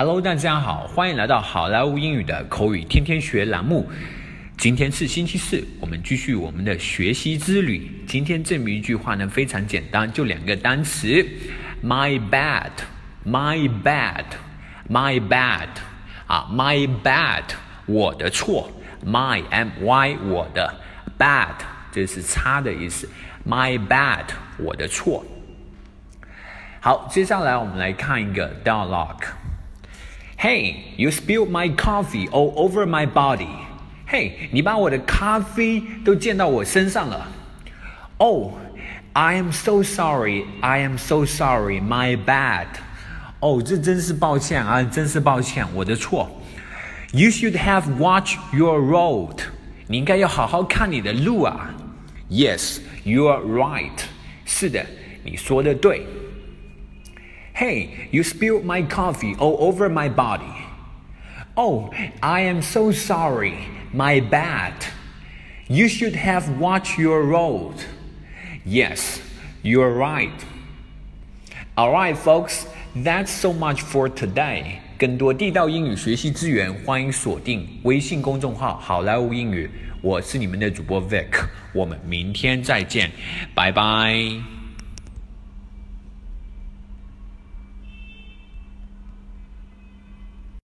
Hello，大家好，欢迎来到好莱坞英语的口语天天学栏目。今天是星期四，我们继续我们的学习之旅。今天这么一句话呢，非常简单，就两个单词：my bad，my bad，my bad。啊，my bad，我的错，my m y 我的，bad 这是差的意思，my bad 我的错。好，接下来我们来看一个 dialogue。Hey, you spilled my coffee all over my body. Hey，你把我的咖啡都溅到我身上了。Oh, I am so sorry. I am so sorry. My bad. 哦，这真是抱歉啊，真是抱歉，我的错。You should have watched your road. 你应该要好好看你的路啊。Yes, you are right. 是的，你说的对。 Hey, you spilled my coffee all over my body. Oh, I am so sorry. My bad. You should have watched your road. Yes, you're right. Alright, folks, that's so much for today. 更多地道英语学习资源，欢迎锁定微信公众号“好莱坞英语”。我是你们的主播 Vic，我们明天再见，拜拜。